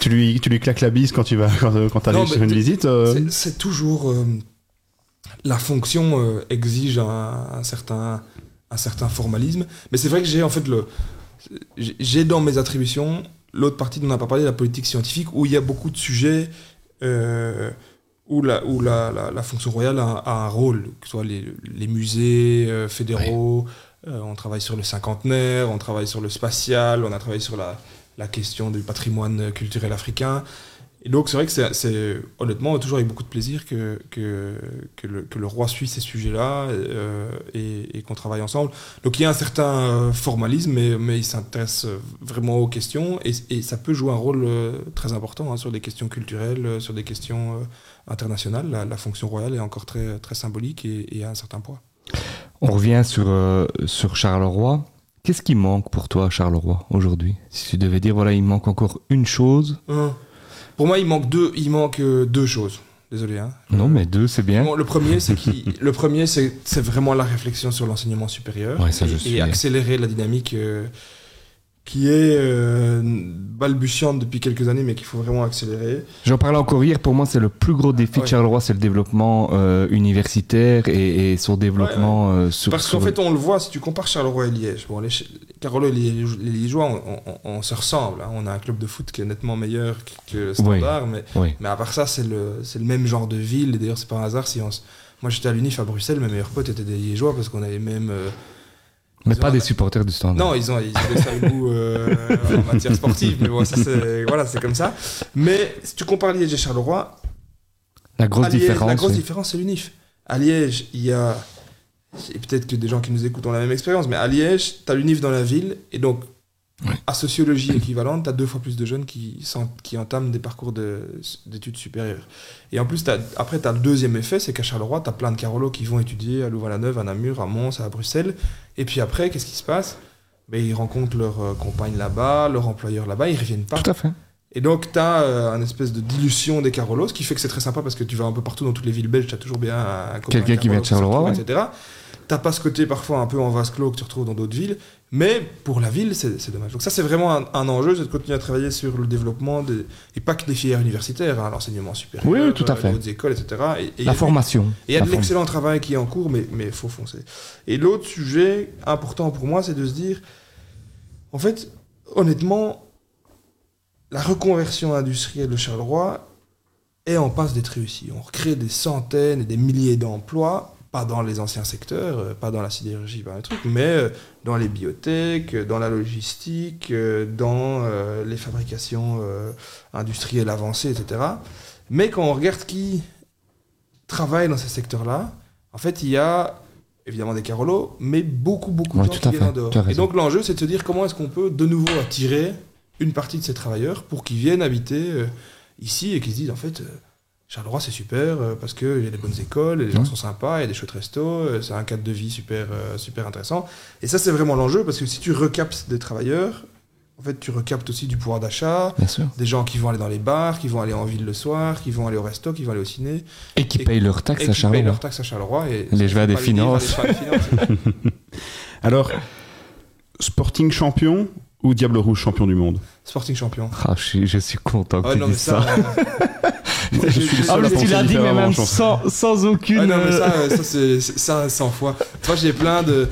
tu, lui, tu lui claques la bise quand tu vas quand, euh, quand arrives sur une visite euh, C'est- toujours. euh, la fonction exige un, un certain, un certain formalisme. Mais c'est vrai que j'ai en fait le. j'ai- dans mes attributions l'autre partie dont on n'a pas parlé, la politique scientifique, où il y a beaucoup de sujets euh, où, la, où la, la, la fonction royale a, a un rôle, que ce soit les, les musées euh, fédéraux, euh, on travaille sur le cinquantenaire, on travaille sur le spatial, on a travaillé sur la, la question du patrimoine culturel africain. Et donc, c'est vrai que c'est- honnêtement toujours avec beaucoup de plaisir que, que, que, le, roi suit ces sujets-là euh, et, qu'on travaille ensemble. Donc, il y a un certain euh, formalisme, mais, mais il s'intéresse euh, vraiment aux questions et, ça peut jouer un rôle très important hein, sur des questions culturelles, sur des questions internationales. La, la fonction royale est encore très, très symbolique et, et a un certain poids. On revient sur, euh, sur Charleroi. Qu'est-ce qui manque pour toi à Charleroi aujourd'hui? Si tu devais dire, voilà, il manque encore une chose. Pour moi, il manque deux, il manque euh, deux choses. Désolé. Hein. Non, mais deux, c'est bien. Bon, le premier, c'est qu'il- le premier, c'est c'est vraiment la réflexion sur l'enseignement supérieur Ouais, ça, je et, suis- et accélérer la dynamique euh, qui est euh, balbutiante depuis quelques années, mais qu'il faut vraiment accélérer. J'en parlais encore hier, pour moi, c'est le plus gros défi de Ouais. Charleroi, c'est le développement euh, universitaire et, et son développement euh, sur. Parce qu'en sur- fait, on le voit, si tu compares Charleroi et Liège, bon, les, Carolo et les, les Liégeois, on, on- on se ressemble. hein. On a un club de foot qui est nettement meilleur que- que le standard, mais, mais à part ça, c'est le, le même genre de ville. Et d'ailleurs, c'est pas un hasard si on Moi, j'étais à l'UNIF à Bruxelles, mes meilleurs potes étaient des Liégeois parce qu'on avait même. euh, Mais pas des supporters du standard. Non, ils ont, ils ont des sales goûts euh, en matière sportive, mais bon, ça, c'est voilà, c'est comme ça. Mais si tu compares Liège et Charleroi, La grosse Liège, différence. la grosse oui. différence, c'est l'UNIF. À Liège, il y a et peut-être que des gens qui nous écoutent ont la même expérience, mais à Liège, tu as l'UNIF dans la ville, et donc, à sociologie équivalente, tu as deux fois plus de jeunes qui, sont- qui entament des parcours de- d'études supérieures. Et en plus, t'as- après, tu as le deuxième effet, c'est qu'à Charleroi, tu as plein de Carolos qui vont étudier à Louvain-la-Neuve, à Namur, à Mons, à Bruxelles. Et puis après, qu'est-ce qui se passe? Ben, Ils rencontrent leur euh, compagne là-bas, leur employeur là-bas, ils reviennent pas. Tout à fait. Et donc, tu as un espèce de dilution des Carolos, ce qui fait que c'est très sympa parce que tu vas un peu partout dans toutes les villes belges, tu as toujours bien un Quelqu'un qui vient de Charleroi, etc. T'as pas ce côté parfois un peu en vase clos que tu retrouves dans d'autres villes, mais pour la ville, c'est dommage. Donc ça, c'est vraiment un, un enjeu, c'est de continuer à travailler sur le développement, des, et pas que des filières universitaires, hein, l'enseignement supérieur, Oui, tout à euh, fait. les écoles, etc. Et, et La formation. et il y a de l'excellent travail qui est en cours, mais il faut foncer. Et l'autre sujet important pour moi, c'est de se dire, en fait, honnêtement, la reconversion industrielle de Charleroi est en passe d'être réussie. On recrée des centaines et des milliers d'emplois, pas dans les anciens secteurs, euh, pas dans la sidérurgie, pas un truc, mais euh, dans les biotech, euh, dans la logistique, dans les fabrications industrielles avancées, etc. Mais quand on regarde qui travaille dans ces secteurs-là, en fait, il y a évidemment des Carolos, mais beaucoup, beaucoup de gens qui viennent dehors. Et donc l'enjeu, c'est de se dire comment est-ce qu'on peut de nouveau attirer une partie de ces travailleurs pour qu'ils viennent habiter ici et qu'ils se disent en fait, Charleroi c'est super euh, parce qu'il y a des bonnes écoles, les gens sont sympas, il y a des chouettes restos, euh, c'est un cadre de vie super, euh, super intéressant. Et ça, c'est vraiment l'enjeu parce que si tu recaptes des travailleurs, en fait, tu recaptes aussi du pouvoir d'achat, Bien sûr. des gens qui vont aller dans les bars, qui vont aller en ville le soir, qui vont aller au resto, qui vont aller au ciné Et qui Et- payent leurs et taxes à qui payent Charleroi. leurs taxes à Charleroi. Et Les faut des des finances. Alors, Sporting champion ou Diable Rouge champion du monde Sporting champion. Ah, je, suis, je suis content que Ah tu non, dises ça. ça. euh, Je suis le Ah, mais tu l'as dit, mais même sans, sans aucune. Ah non, mais euh, ça, euh, ça c'est ça, 100 fois. Tu vois, j'ai plein de.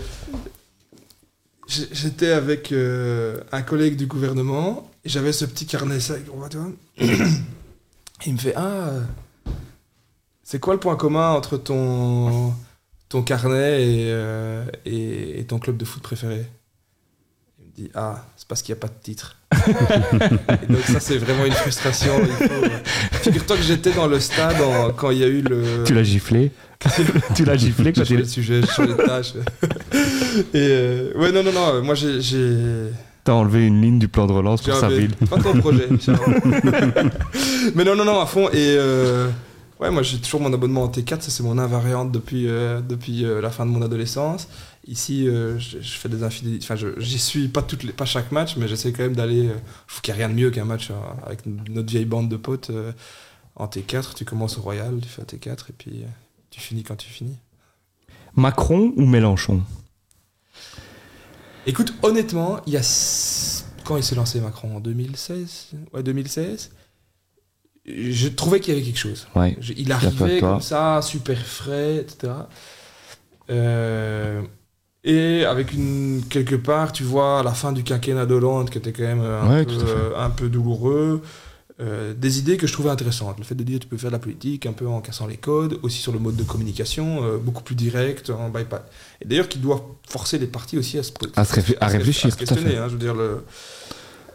J'étais avec euh, un collègue du gouvernement et j'avais ce petit carnet ça. Il me fait Ah, euh, c'est quoi le point commun entre ton, ton carnet et, euh, et, et ton club de foot préféré? Dit Ah, c'est parce qu'il n'y a pas de titre. et donc, ça, c'est vraiment une frustration. euh, Figure-toi que j'étais dans le stade en- quand il y a eu le. Tu l'as giflé. tu l'as giflé quand J'ai le sujet, j'ai changé de tâche. Et euh, ouais, non, non, non, moi j'ai. T'as enlevé une ligne du plan de relance pour sa ville. Pas ton projet. Mais non, non, non, à fond. Et euh, ouais, moi j'ai toujours mon abonnement en T4, ça c'est mon invariante depuis, euh, depuis la fin de mon adolescence. Ici, euh, je, je fais des infidélités. Enfin, je- j'y suis pas, toutes les, pas chaque match, mais j'essaie quand même d'aller. euh, je trouve qu'il n'y a rien de mieux qu'un match euh, avec notre vieille bande de potes euh, en T4. Tu commences au Royal, tu fais un T4 et puis tu finis quand tu finis. Macron ou Mélenchon? Écoute, honnêtement, il y a. Quand il s'est lancé Macron En 2016 Ouais, 2016 Je trouvais qu'il y avait quelque chose. Ouais. Je- il arrivait comme ça, super frais, etc. Euh, et avec une. Quelque part, tu vois, à la fin du quinquennat d'Hollande, qui était quand même euh, un, Ouais, peu, euh, un peu douloureux. euh, des idées que je trouvais intéressantes. Le fait de dire tu peux faire de la politique un peu en cassant les codes, aussi sur le mode de communication, euh, beaucoup plus direct, en bypass. Et d'ailleurs, qui doit forcer les partis aussi à se, À se à se- réfléchir, se tout à questionner. fait. hein, je veux dire, le...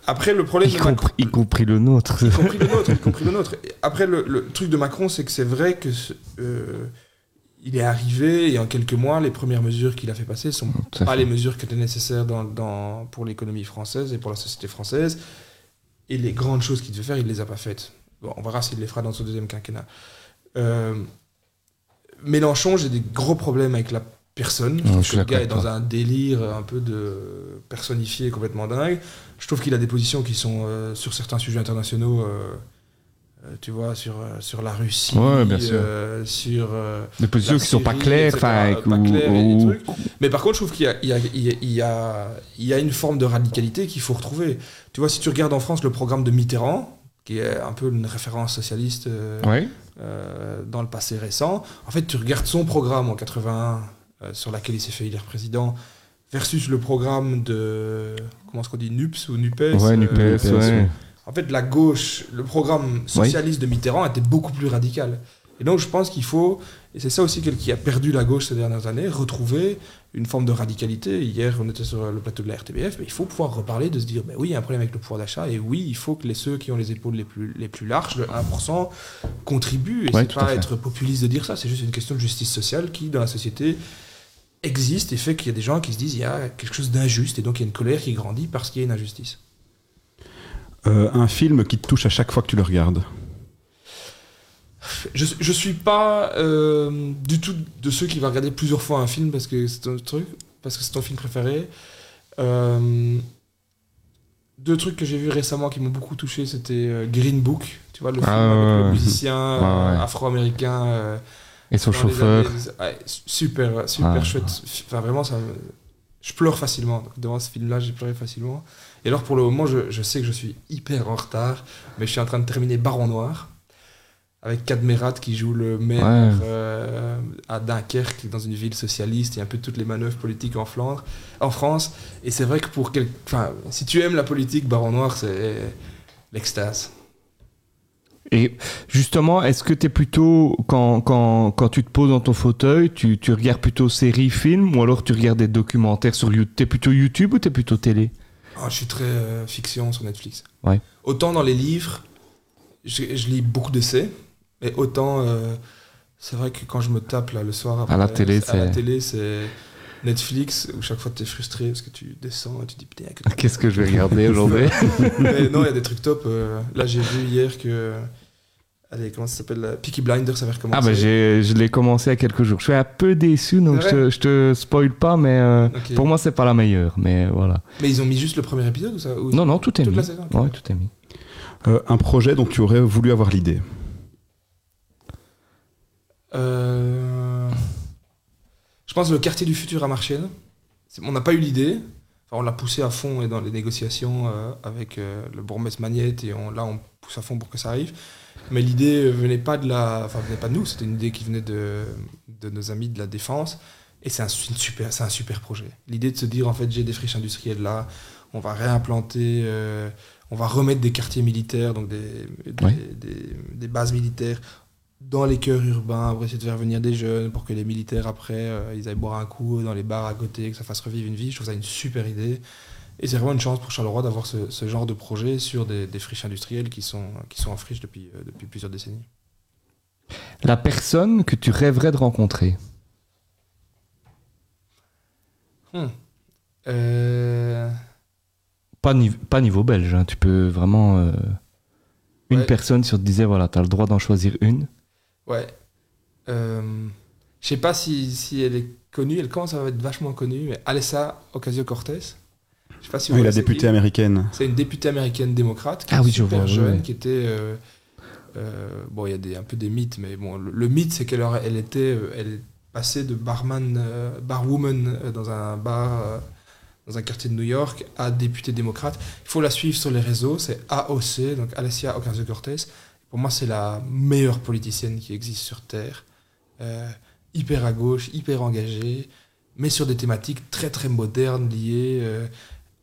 Après, le problème y, de Macron- compris, y compris le nôtre. y compris le nôtre, y compris le nôtre. Après, le, le truc de Macron, c'est que c'est vrai que euh, il est arrivé et en quelques mois, les premières mesures qu'il a fait passer sont Tout à pas fait. les mesures qui étaient nécessaires dans, dans- pour l'économie française et pour la société française. Et les grandes choses qu'il devait faire, il les a pas faites. Bon, on verra s'il les fera dans son deuxième quinquennat. Euh, Mélenchon, j'ai des gros problèmes avec la personne. Je trouve je que le gars est dans un délire un peu de personnifié complètement dingue. Je trouve qu'il a des positions qui sont euh, sur certains sujets internationaux. euh, tu vois, sur, euh, sur la Russie, Ouais, bien sûr. euh, sur euh, Des positions qui sont pas claires. enfin, ou-. Mais par contre, je trouve qu'il y a, il y, a, il y, y, a, une forme de radicalité qu'il faut retrouver. Tu vois, si tu regardes en France le programme de Mitterrand, qui est un peu une référence socialiste euh, Ouais. euh, dans le passé récent, en fait, tu regardes son programme en 81, euh, sur laquelle il s'est fait élire président, versus le programme de. Comment est-ce qu'on dit NUPS ou NUPES Ouais, euh, NUPES, NUPES, ouais. En fait, la gauche, le programme socialiste de Mitterrand était beaucoup plus radical. Et donc, je pense qu'il faut, et c'est ça aussi qui a perdu la gauche ces dernières années, retrouver une forme de radicalité. Hier, on était sur le plateau de la RTBF, mais il faut pouvoir reparler, de se dire, ben oui, il y a un problème avec le pouvoir d'achat, et oui, il faut que les, ceux qui ont les épaules les plus, les plus larges, le 1%, contribuent. Et Ouais, c'est pas être populiste de dire ça, c'est juste une question de justice sociale qui, dans la société, existe et fait qu'il y a des gens qui se disent il y a quelque chose d'injuste et donc il y a une colère qui grandit parce qu'il y a une injustice. Euh, un film qui te touche à chaque fois que tu le regardes je, je suis pas euh, du tout de ceux qui vont regarder plusieurs fois un film parce que c'est un truc, parce que c'est ton film préféré. Euh, deux trucs que j'ai vus récemment qui m'ont beaucoup touché, c'était Green Book, tu vois, le film Ah, avec le musicien Ouais, ouais. afro-américain. euh, Et son chauffeur. années- super, super Ah. chouette. Enfin, vraiment, ça je pleure facilement. Devant ce film-là, j'ai pleuré facilement. Et alors, pour le moment, je, je sais que je suis hyper en retard, mais je suis en train de terminer Baron Noir avec Cadmerat qui joue le maire Ouais. euh, à Dunkerque, dans une ville socialiste, et un peu toutes les manœuvres politiques en Flandre, en France. Et c'est vrai que pour quel... enfin, si tu aimes la politique, Baron Noir, c'est l'extase. Et justement, est-ce que tu es plutôt, quand, quand, quand tu te poses dans ton fauteuil, tu, tu regardes plutôt séries, films, ou alors tu regardes des documentaires sur YouTube T'es plutôt YouTube ou t'es plutôt télé? Ah, je suis très euh, fiction sur Netflix. Ouais. Autant dans les livres, je, je lis beaucoup d'essais, mais autant euh, c'est vrai que quand je me tape là le soir après, À la télé, à la c'est- télé, c'est Netflix où chaque fois tu es frustré parce que tu descends et tu dis Qu'est-ce que je vais regarder aujourd'hui? Mais non, il y a des trucs top. euh, là, j'ai vu hier que allez, comment ça s'appelle Peaky Blinders avait recommencé. Ah bah j'ai- je l'ai commencé il y a quelques jours. Je suis un peu déçu, donc je te, je te spoil pas, mais euh, pour moi c'est pas la meilleure. Mais voilà. Mais ils ont mis juste le premier épisode ou ça ou- Non, non, tout est Toute mis. la saison. Ouais, tout est mis. Euh, Un projet dont tu aurais voulu avoir l'idée Euh, Je pense que le quartier du futur à Marchienne. On n'a pas eu l'idée. Enfin, on l'a poussé à fond et dans les négociations euh, avec euh, le bourgmestre Magnette et on, là on pousse à fond pour que ça arrive. Mais l'idée venait pas de la, enfin venait pas de nous. C'était une idée qui venait de, de nos amis de la défense. Et c'est un, super, c'est un super projet. L'idée de se dire en fait j'ai des friches industrielles là, on va réimplanter, euh, on va remettre des quartiers militaires, donc des, des, Ouais. des- des bases militaires dans les cœurs urbains pour essayer de faire venir des jeunes, pour que les militaires après euh, ils aillent boire un coup dans les bars à côté, que ça fasse revivre une vie. Je trouve ça une super idée. Et c'est vraiment une chance pour Charleroi d'avoir ce, ce genre de projet sur des, des friches industrielles qui sont, qui sont en friche depuis, euh, depuis plusieurs décennies. La personne que tu rêverais de rencontrer Hmm. Euh, pas, nive- pas niveau belge, hein, tu peux vraiment. euh, une Ouais. personne, si on te disait, voilà, tu as le droit d'en choisir une. Ouais. Je sais pas si, si elle est connue, elle commence à être vachement connue, mais Alessa Ocasio-Cortez. Je sais pas si vous Oui, la députée qui. américaine. C'est une députée américaine démocrate qui Ah est oui, je super vois, oui, jeune, oui. qui était. euh, euh, bon, il y a des, un peu des mythes, mais bon, le, le mythe c'est qu'elle elle était, euh, elle passée de barman, euh, barwoman dans un bar euh, dans un quartier de New York à députée démocrate. Il faut la suivre sur les réseaux, c'est AOC, donc Alessia Ocasio-Cortez. Pour moi, c'est la meilleure politicienne qui existe sur Terre. Euh, hyper à gauche, hyper engagée, mais sur des thématiques très très modernes liées euh,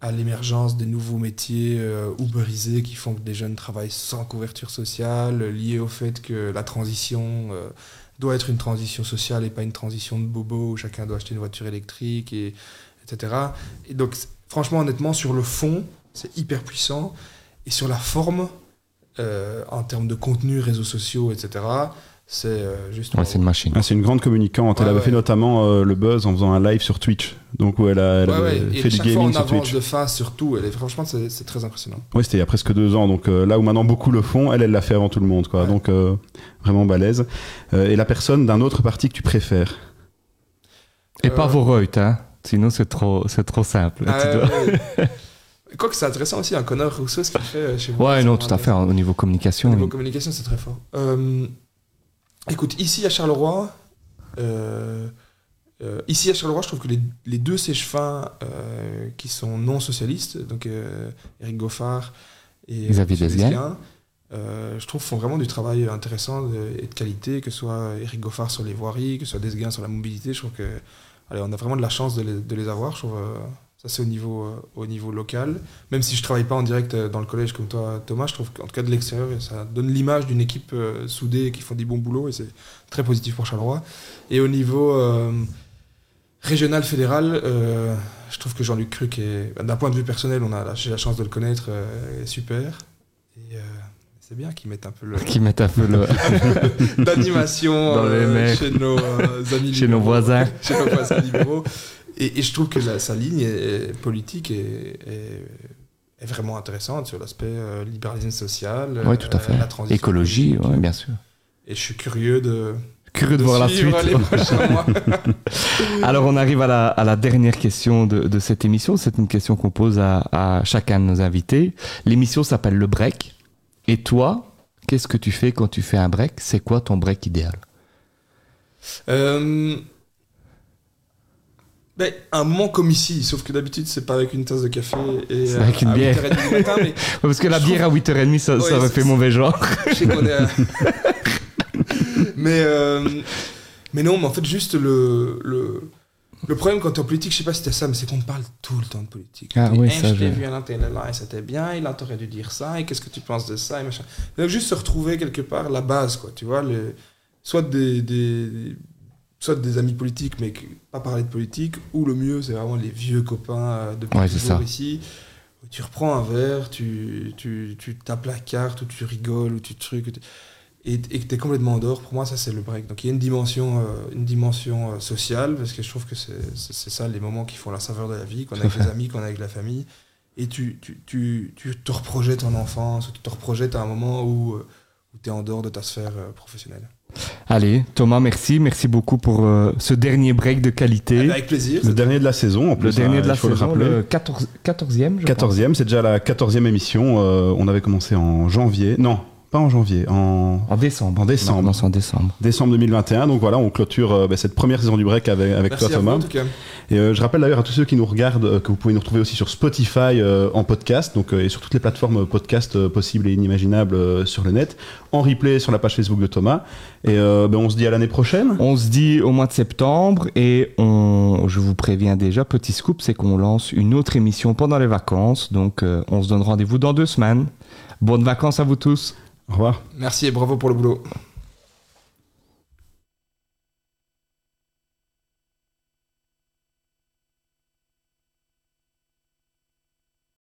à l'émergence des nouveaux métiers euh, uberisés qui font que des jeunes travaillent sans couverture sociale, liées au fait que la transition euh, doit être une transition sociale et pas une transition de bobo où chacun doit acheter une voiture électrique, et, etc. Et donc, franchement, honnêtement, sur le fond, c'est hyper puissant. Et sur la forme, euh, en termes de contenu, réseaux sociaux, etc., c'est euh, juste... Ouais, c'est une machine. Ah, c'est une grande communicante. elle avait ouais. fait notamment euh, le buzz en faisant un live sur Twitch. Donc où elle a, elle Ouais, avait. Et fait du fois, gaming on sur Twitch. de face sur tout. Elle est, franchement, c'est c'est très impressionnant. Oui, c'était il y a presque deux ans. Donc euh, là où maintenant beaucoup le font, elle, elle l'a fait avant tout le monde. Quoi. Ouais. Donc euh, vraiment balèze. Euh, et la personne d'un autre parti que tu préfères? Et pas vos Reut, hein. Sinon, c'est trop, c'est trop simple. Ah, Tu dois- ouais. Quoique c'est intéressant aussi, un Connor Rousseau, ce qu'il fait chez vous. Ouais, non, tout à fait. Au niveau communication. Au niveau communication, c'est très fort. Euh, écoute, ici à Charleroi, euh, euh, ici à Charleroi, je trouve que les, les deux sèche-fins euh, qui sont non socialistes, donc Eric Goffard et Xavier Desgain. Je trouve font vraiment du travail intéressant et de qualité, que ce soit Eric Goffard sur les voiries, que ce soit Desgain sur la mobilité. Je trouve que allez, on a vraiment de la chance de les, de les avoir. Je trouve ça c'est au niveau euh, au niveau local. Même si je travaille pas en direct euh, dans le collège comme toi Thomas, je trouve qu'en tout cas de l'extérieur ça donne l'image d'une équipe euh, soudée qui font du bon boulot et c'est très positif pour Charleroi. Et au niveau euh, régional fédéral, je trouve que Jean-Luc Cruc est d'un point de vue personnel, on a j'ai la chance de le connaître, est super. Et, C'est bien qu'ils mettent un peu le Qui mettent un peu le... d'animation euh, chez nos euh, amis Chez nos voisins. chez nos voisins libéraux. Et, et je trouve que la- sa ligne est- est politique est, est- est vraiment intéressante sur l'aspect euh, libéralisme social, Oui, tout à euh, fait. la transition Écologie, ouais, bien sûr. Et je suis curieux de, Curieux de voir la suite. Alors on arrive à la, à la dernière question de, de cette émission. C'est une question qu'on pose à, à chacun de nos invités. L'émission s'appelle le break. Et toi, qu'est-ce que tu fais quand tu fais un break? C'est quoi ton break idéal? Euh, ben, un moment comme ici, sauf que d'habitude c'est pas avec une tasse de café et C'est avec une à bière. 8h30 du matin, mais Parce que la bière à 8h30, ça, Ouais, ça aurait fait mauvais genre. je sais qu'on est. à- mais euh, mais non, mais en fait juste le le le problème quand t'es en politique, je sais pas si c'était ça, mais c'est qu'on te parle tout le temps de politique. Ah oui, Eh, ça, je t'ai vu à la télé là et c'était bien, il a t'aurait dû dire ça et qu'est-ce que tu penses de ça et machin. Donc juste se retrouver quelque part la base quoi, tu vois, les, soit des, des soit des amis politiques mais pas parler de politique ou le mieux c'est vraiment les vieux copains euh, depuis Ouais, toujours ici. où Tu reprends un verre, tu, tu, tu tapes la carte, ou tu rigoles, ou tu trucs, et, que tu es complètement dehors. Pour moi, ça, c'est le break. Donc, il y a une dimension, euh, une dimension euh, sociale, parce que je trouve que c'est ça les moments qui font la saveur de la vie, qu'on a avec les amis, qu'on a avec la famille. Et tu, tu, tu, tu te reprojettes en enfance, tu te reprojettes à un moment où, où tu es en dehors de ta sphère euh, professionnelle. Allez, Thomas, merci. Merci beaucoup pour euh, ce dernier break de qualité. Ah bah, avec plaisir. Le dernier de la saison, en plus. le dernier hein, de la faut le saison, rappeler. le 14, 14e, je 14e, c'est déjà la 14e émission. euh, on avait commencé en janvier. Non, pas en janvier, en décembre. En décembre. En décembre. décembre 2021. Donc voilà, on clôture euh, bah, cette première saison du break avec, avec Merci toi, à vous, Thomas. en tout cas. Et euh, je rappelle d'ailleurs à tous ceux qui nous regardent euh, que vous pouvez nous retrouver aussi sur Spotify euh, en podcast, donc euh, et sur toutes les plateformes podcast euh, possibles et inimaginables euh, sur le net, en replay sur la page Facebook de Thomas. Et euh, ben, on se dit à l'année prochaine. On se dit au mois de septembre et on, je vous préviens déjà, petit scoop, c'est qu'on lance une autre émission pendant les vacances. Donc euh, on se donne rendez-vous dans deux semaines. Bonnes vacances à vous tous. Au revoir. Merci et bravo pour le boulot.